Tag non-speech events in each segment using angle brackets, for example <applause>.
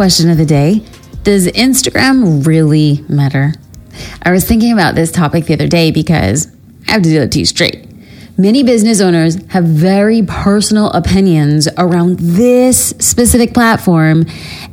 question of the day Does Instagram really matter? I was thinking about this topic the other day because I have to deal it to you straight. Many business owners have very personal opinions around this specific platform,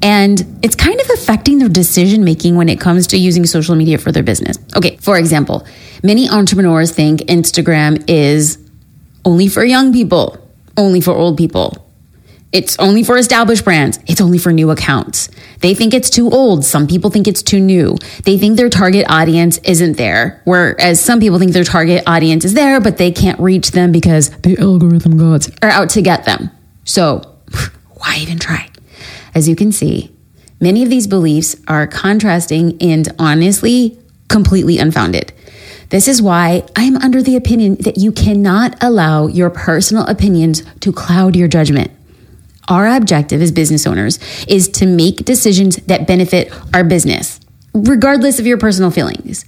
and it's kind of affecting their decision making when it comes to using social media for their business. Okay, for example, many entrepreneurs think Instagram is only for young people, only for old people, it's only for established brands. It's only for new accounts. They think it's too old. Some people think it's too new. They think their target audience isn't there. Whereas some people think their target audience is there, but they can't reach them because the algorithm gods are out to get them. So <sighs> why even try? As you can see, many of these beliefs are contrasting and honestly completely unfounded. This is why I'm under the opinion that you cannot allow your personal opinions to cloud your judgment. Our objective as business owners is to make decisions that benefit our business, regardless of your personal feelings.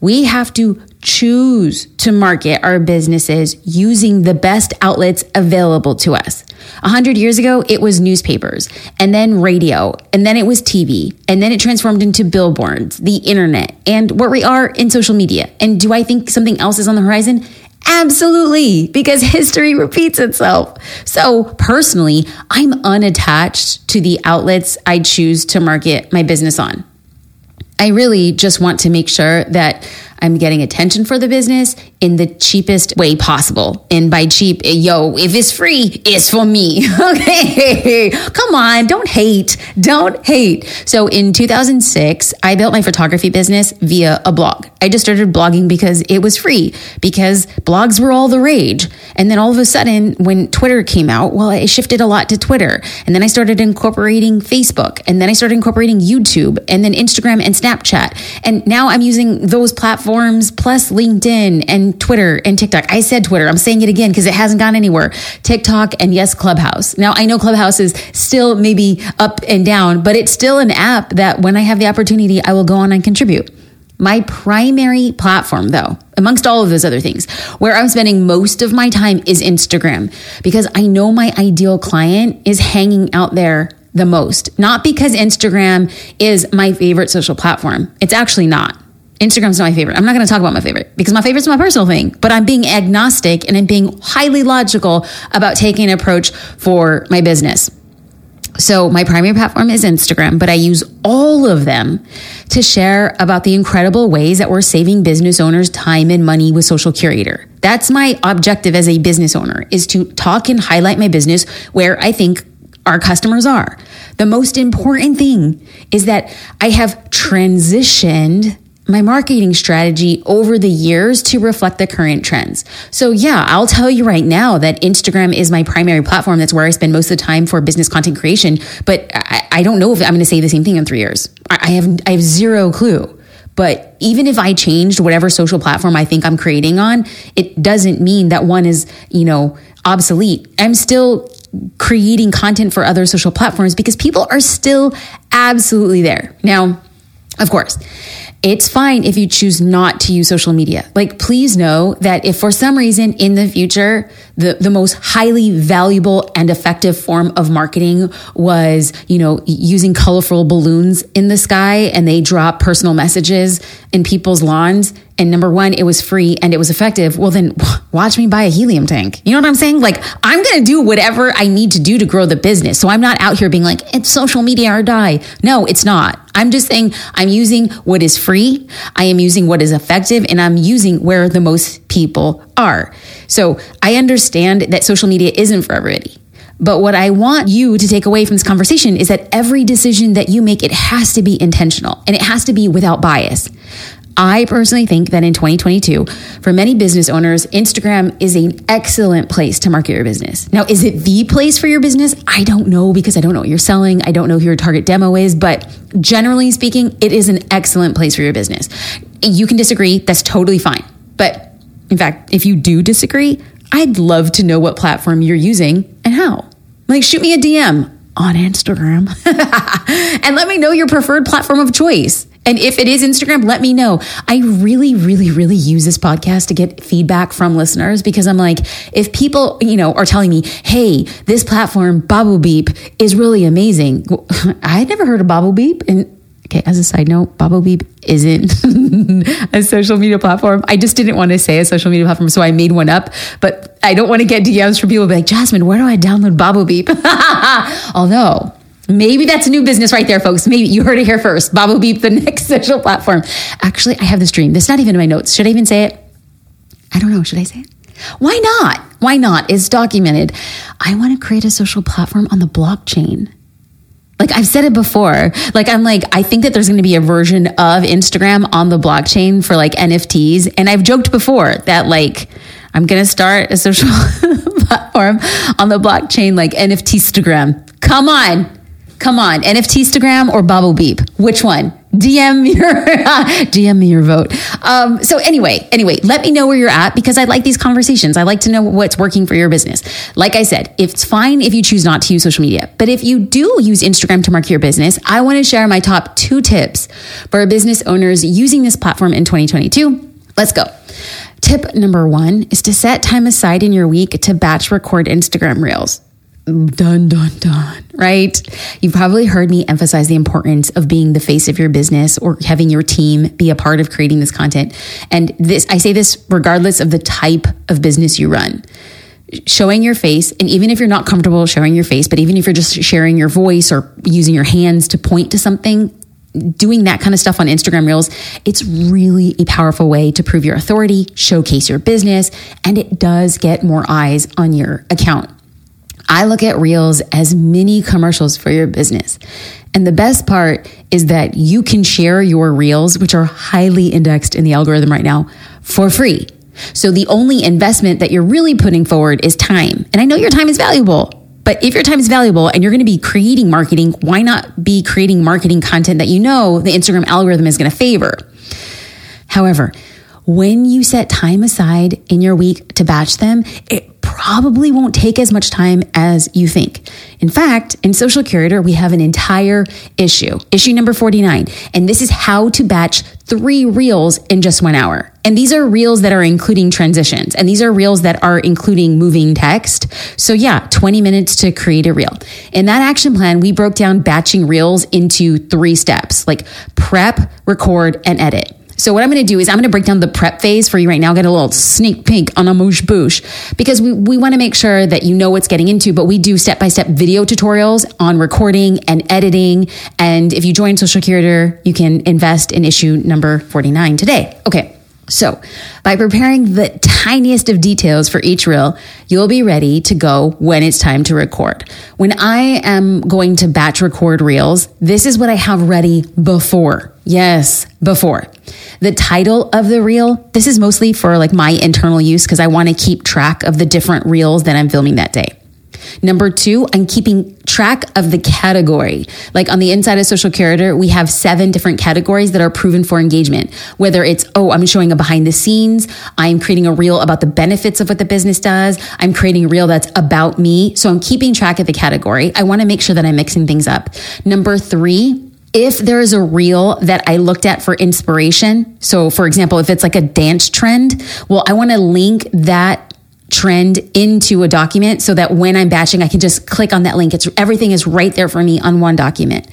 We have to choose to market our businesses using the best outlets available to us. A hundred years ago, it was newspapers and then radio and then it was TV and then it transformed into billboards, the internet and where we are in social media. And do I think something else is on the horizon? Absolutely, because <laughs> history repeats itself. So, personally, I'm unattached to the outlets I choose to market my business on. I really just want to make sure that I'm getting attention for the business in the cheapest way possible. And by cheap, eh, yo, if it's free, it's for me. <laughs> okay. Come on. Don't hate. Don't hate. So in 2006, I built my photography business via a blog. I just started blogging because it was free, because blogs were all the rage. And then all of a sudden, when Twitter came out, well, I shifted a lot to Twitter. And then I started incorporating Facebook. And then I started incorporating YouTube and then Instagram and Snapchat. And now I'm using those platforms plus LinkedIn and Twitter and TikTok. I said Twitter. I'm saying it again because it hasn't gone anywhere. TikTok and yes, Clubhouse. Now I know Clubhouse is still maybe up and down, but it's still an app that when I have the opportunity, I will go on and contribute. My primary platform, though, amongst all of those other things, where I'm spending most of my time is Instagram because I know my ideal client is hanging out there the most. Not because Instagram is my favorite social platform. It's actually not. Instagram's not my favorite. I'm not going to talk about my favorite because my favorite's my personal thing, but I'm being agnostic and I'm being highly logical about taking an approach for my business. So my primary platform is Instagram, but I use all of them to share about the incredible ways that we're saving business owners time and money with Social Curator. That's my objective as a business owner is to talk and highlight my business where I think our customers are. The most important thing is that I have transitioned my marketing strategy over the years to reflect the current trends. So yeah, I'll tell you right now that Instagram is my primary platform. That's where I spend most of the time for business content creation. But I, I don't know if I'm going to say the same thing in three years. I have, I have zero clue. But even if I changed whatever social platform I think I'm creating on, it doesn't mean that one is, you know, obsolete. I'm still creating content for other social platforms because people are still absolutely there. Now, of course, it's fine if you choose not to use social media. Like, please know that if for some reason in the future, the, the most highly valuable and effective form of marketing was, you know, using colorful balloons in the sky and they drop personal messages in people's lawns, and number one, it was free and it was effective, well, then <laughs> watch me buy a helium tank. You know what I'm saying? Like, I'm going to do whatever I need to do to grow the business. So I'm not out here being like, it's social media or die. No, it's not. I'm just saying I'm using what is free. I am using what is effective and I'm using where the most people are. So I understand that social media isn't for everybody. But what I want you to take away from this conversation is that every decision that you make, it has to be intentional and it has to be without bias. I personally think that in 2022, for many business owners, Instagram is an excellent place to market your business. Now, is it the place for your business? I don't know because I don't know what you're selling. I don't know who your target demo is, but generally speaking, it is an excellent place for your business. You can disagree. That's totally fine. But in fact, if you do disagree, I'd love to know what platform you're using and how. Like, shoot me a DM on Instagram <laughs> and let me know your preferred platform of choice. And if it is Instagram, let me know. I really, really, really use this podcast to get feedback from listeners because I'm like, if people, you know, are telling me, hey, this platform, Bobble Beep, is really amazing. <laughs> I had never heard of Bobble Beep. And okay, as a side note, Bobble Beep isn't <laughs> a social media platform. I just didn't want to say a social media platform, so I made one up. But I don't want to get DMs from people like, Jasmine, where do I download Bobble Beep? <laughs> Although, Maybe that's a new business right there, folks. Maybe you heard it here first. Bobble Beep, the <laughs> next social platform. Actually, I have this dream. This is not even in my notes. Should I even say it? I don't know. Should I say it? Why not? Why not? It's documented. I want to create a social platform on the blockchain. Like I've said it before. Like I'm like, I think that there's going to be a version of Instagram on the blockchain for like NFTs. And I've joked before that like I'm going to start a social <laughs> platform on the blockchain like NFT Instagram. Come on. Come on, NFT Instagram or Bobble Beep? Which one? DM your <laughs> DM me your vote. Um, so anyway, anyway, let me know where you're at because I like these conversations. I like to know what's working for your business. Like I said, it's fine if you choose not to use social media, but if you do use Instagram to market your business, I want to share my top two tips for business owners using this platform in 2022. Let's go. Tip number one is to set time aside in your week to batch record Instagram reels. Dun, dun, dun, right? You've probably heard me emphasize the importance of being the face of your business or having your team be a part of creating this content. And this, I say this regardless of the type of business you run. Showing your face, and even if you're not comfortable showing your face, but even if you're just sharing your voice or using your hands to point to something, doing that kind of stuff on Instagram Reels, it's really a powerful way to prove your authority, showcase your business, and it does get more eyes on your account. I look at reels as mini commercials for your business. And the best part is that you can share your reels, which are highly indexed in the algorithm right now, for free. So the only investment that you're really putting forward is time. And I know your time is valuable. But if your time is valuable and you're going to be creating marketing, why not be creating marketing content that you know the Instagram algorithm is going to favor? However, when you set time aside in your week to batch them, it probably won't take as much time as you think. In fact, in Social Curator, we have an entire issue, issue number 49. And this is how to batch three reels in just one hour. And these are reels that are including transitions. And these are reels that are including moving text. So yeah, 20 minutes to create a reel. In that action plan, we broke down batching reels into three steps, like prep, record, and edit. So what I'm going to do is I'm going to break down the prep phase for you right now, get a little sneak peek on a moosh boosh because we, we want to make sure that you know what's getting into, but we do step by step video tutorials on recording and editing. And if you join Social Curator, you can invest in issue number 49 today. Okay. So, by preparing the tiniest of details for each reel, you'll be ready to go when it's time to record. When I am going to batch record reels, this is what I have ready before. Yes, before. The title of the reel, this is mostly for like my internal use because I want to keep track of the different reels that I'm filming that day. Number two, I'm keeping track of the category. Like on the inside of Social Curator, we have seven different categories that are proven for engagement. Whether it's, oh, I'm showing a behind the scenes, I'm creating a reel about the benefits of what the business does, I'm creating a reel that's about me. So I'm keeping track of the category. I want to make sure that I'm mixing things up. Number three, if there is a reel that I looked at for inspiration, so for example, if it's like a dance trend, well, I want to link that trend into a document so that when I'm batching, I can just click on that link. It's everything is right there for me on one document.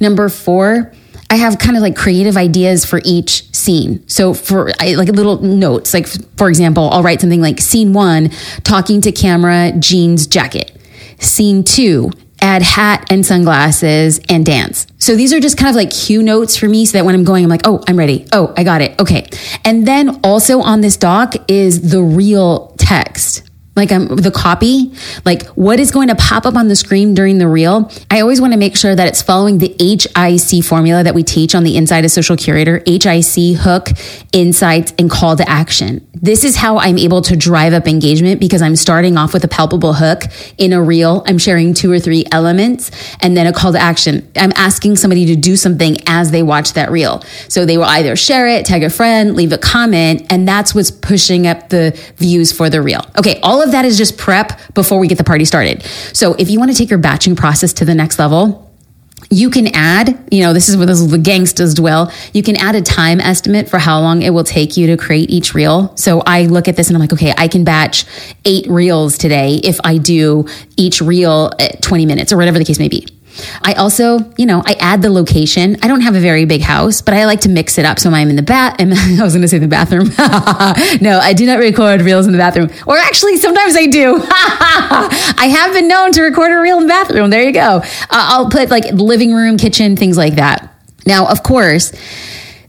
Number four, I have kind of like creative ideas for each scene. So for I, like little notes, like for example, I'll write something like scene one, talking to camera, jeans, jacket. Scene two, add hat and sunglasses and dance. So these are just kind of like cue notes for me so that when I'm going, I'm like, oh, I'm ready. Oh, I got it. Okay. And then also on this doc is the real text like um, the copy, like what is going to pop up on the screen during the reel. I always want to make sure that it's following the HIC formula that we teach on the inside of Social Curator HIC, hook, insights, and call to action. This is how I'm able to drive up engagement because I'm starting off with a palpable hook in a reel. I'm sharing two or three elements and then a call to action. I'm asking somebody to do something as they watch that reel. So they will either share it, tag a friend, leave a comment, and that's what's pushing up the views for the reel. Okay, all of that is just prep before we get the party started. So if you want to take your batching process to the next level, you can add, you know, this is where this the gangsters dwell. You can add a time estimate for how long it will take you to create each reel. So I look at this and I'm like, okay, I can batch eight reels today if I do each reel at 20 minutes or whatever the case may be. I also, you know, I add the location. I don't have a very big house, but I like to mix it up. So I'm in the bath. <laughs> I was going to say the bathroom. <laughs> no, I do not record reels in the bathroom. Or actually, sometimes I do. <laughs> I have been known to record a reel in the bathroom. There you go. Uh, I'll put like living room, kitchen, things like that. Now, of course,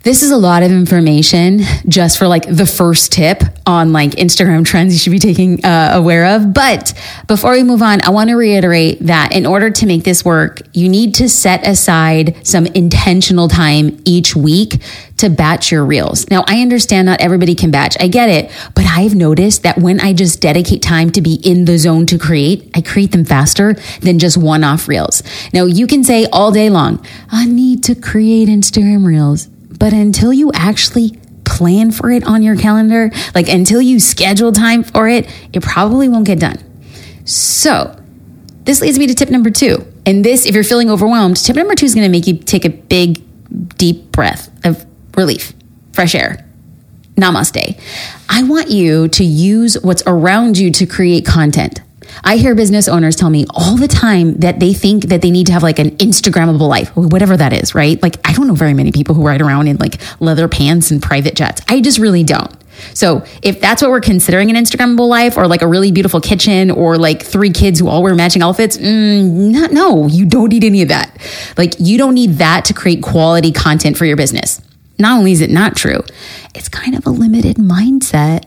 this is a lot of information just for like the first tip on like Instagram trends you should be taking uh, aware of. But before we move on, I want to reiterate that in order to make this work, you need to set aside some intentional time each week to batch your reels. Now, I understand not everybody can batch. I get it. But I've noticed that when I just dedicate time to be in the zone to create, I create them faster than just one off reels. Now, you can say all day long, I need to create Instagram reels. But until you actually plan for it on your calendar, like until you schedule time for it, it probably won't get done. So, this leads me to tip number two. And this, if you're feeling overwhelmed, tip number two is going to make you take a big, deep breath of relief, fresh air. Namaste. I want you to use what's around you to create content. I hear business owners tell me all the time that they think that they need to have like an Instagrammable life, whatever that is, right? Like, I don't know very many people who ride around in like leather pants and private jets. I just really don't. So if that's what we're considering an Instagrammable life or like a really beautiful kitchen or like three kids who all wear matching outfits, mm, not, no, you don't need any of that. Like you don't need that to create quality content for your business. Not only is it not true, it's kind of a limited mindset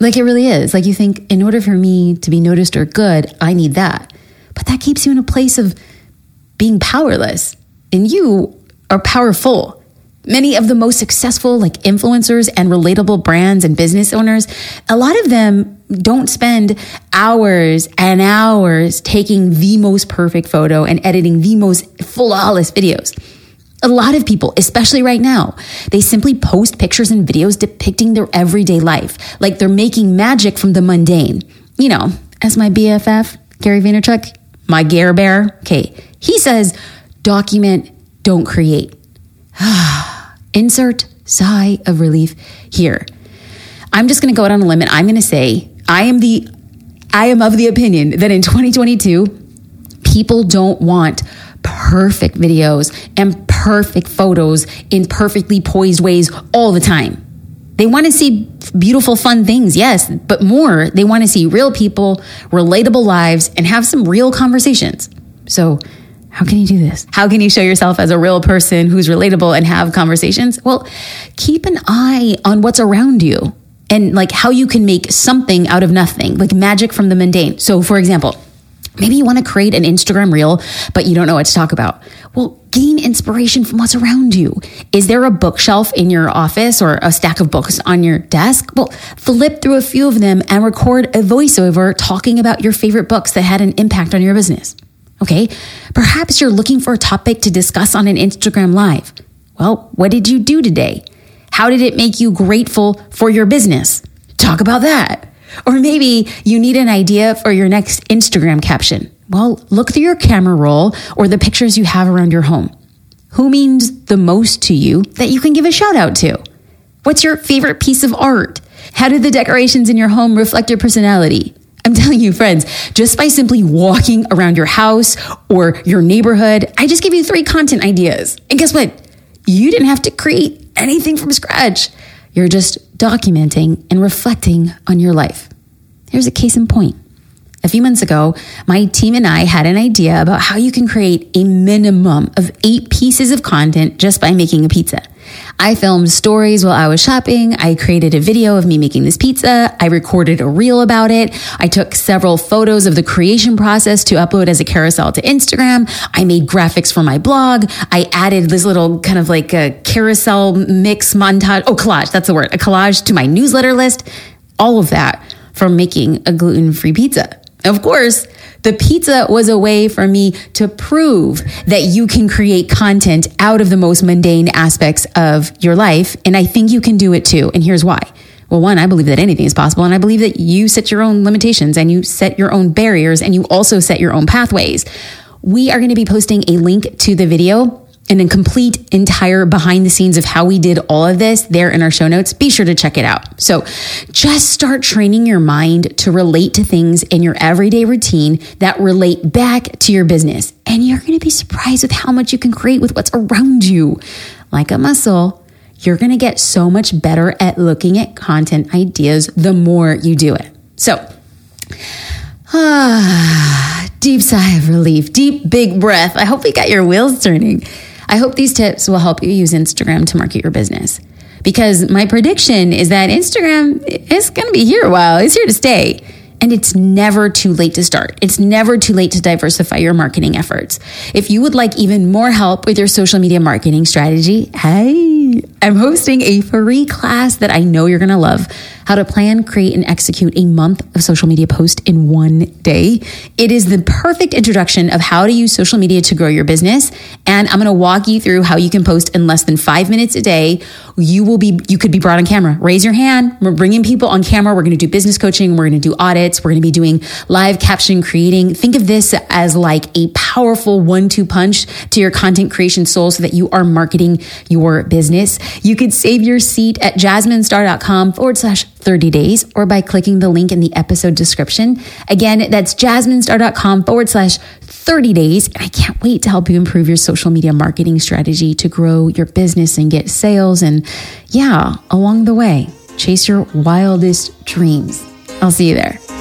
like it really is. Like you think, in order for me to be noticed or good, I need that. But that keeps you in a place of being powerless. And you are powerful. Many of the most successful, like influencers and relatable brands and business owners, a lot of them don't spend hours and hours taking the most perfect photo and editing the most flawless videos. A lot of people, especially right now, they simply post pictures and videos depicting their everyday life, like they're making magic from the mundane. You know, as my BFF, Gary Vaynerchuk, my Gare Bear, okay, he says, document, don't create. <sighs> Insert sigh of relief here. I'm just going to go out on a limb I'm going to say, I am the, I am of the opinion that in 2022, people don't want perfect videos and perfect photos in perfectly poised ways all the time. They want to see beautiful, fun things, yes, but more, they want to see real people, relatable lives, and have some real conversations. So, how can you do this? How can you show yourself as a real person who's relatable and have conversations? Well, keep an eye on what's around you and like how you can make something out of nothing, like magic from the mundane. So, for example, Maybe you want to create an Instagram reel, but you don't know what to talk about. Well, gain inspiration from what's around you. Is there a bookshelf in your office or a stack of books on your desk? Well, flip through a few of them and record a voiceover talking about your favorite books that had an impact on your business. Okay. Perhaps you're looking for a topic to discuss on an Instagram live. Well, what did you do today? How did it make you grateful for your business? Talk about that. Or maybe you need an idea for your next Instagram caption. Well, look through your camera roll or the pictures you have around your home. Who means the most to you that you can give a shout out to? What's your favorite piece of art? How do the decorations in your home reflect your personality? I'm <laughs> telling you, friends, just by simply walking around your house or your neighborhood, I just gave you three content ideas. And guess what? You didn't have to create anything from scratch. You're just documenting and reflecting on your life. Here's a case in point. A few months ago, my team and I had an idea about how you can create a minimum of eight pieces of content just by making a pizza. I filmed stories while I was shopping. I created a video of me making this pizza. I recorded a reel about it. I took several photos of the creation process to upload as a carousel to Instagram. I made graphics for my blog. I added this little kind of like a carousel mix montage. Oh, collage. That's the word. A collage to my newsletter list. All of that from making a gluten free pizza. Of course, the pizza was a way for me to prove that you can create content out of the most mundane aspects of your life. And I think you can do it too. And here's why. Well, one, I believe that anything is possible. And I believe that you set your own limitations and you set your own barriers and you also set your own pathways. we are going to be posting a link to the video and a complete entire behind the scenes of how we did all of this there in our show notes. Be sure to check it out. So just start training your mind to relate to things in your everyday routine that relate back to your business. And you're going to be surprised with how much you can create with what's around you. Like a muscle, you're going to get so much better at looking at content ideas the more you do it. So, ah, <sighs> deep sigh of relief, deep, big breath. I hope we got your wheels turning. I hope these tips will help you use Instagram to market your business. Because my prediction is that Instagram is going to be here a while, it's here to stay. And it's never too late to start. It's never too late to diversify your marketing efforts. If you would like even more help with your social media marketing strategy, hey, I'm hosting a free class that I know you're going to love how to plan, create, and execute a month of social media post in one day. It is the perfect introduction of how to use social media to grow your business. And I'm going to walk you through how you can post in less than five minutes a day. You will be, you could be brought on camera. Raise your hand. We're bringing people on camera. We're going to do business coaching. We're going to do audits. We're going to be doing live caption creating. Think of this as like a powerful one two punch to your content creation soul so that you are marketing your You could save your seat at jasminestar.com forward slash 30 days or by clicking the link in the episode description. Again, that's jasminestar.com forward slash 30 days. And I can't wait to help you improve your social media marketing strategy to grow your business and get sales. And yeah, along the way, chase your wildest dreams. I'll see you there.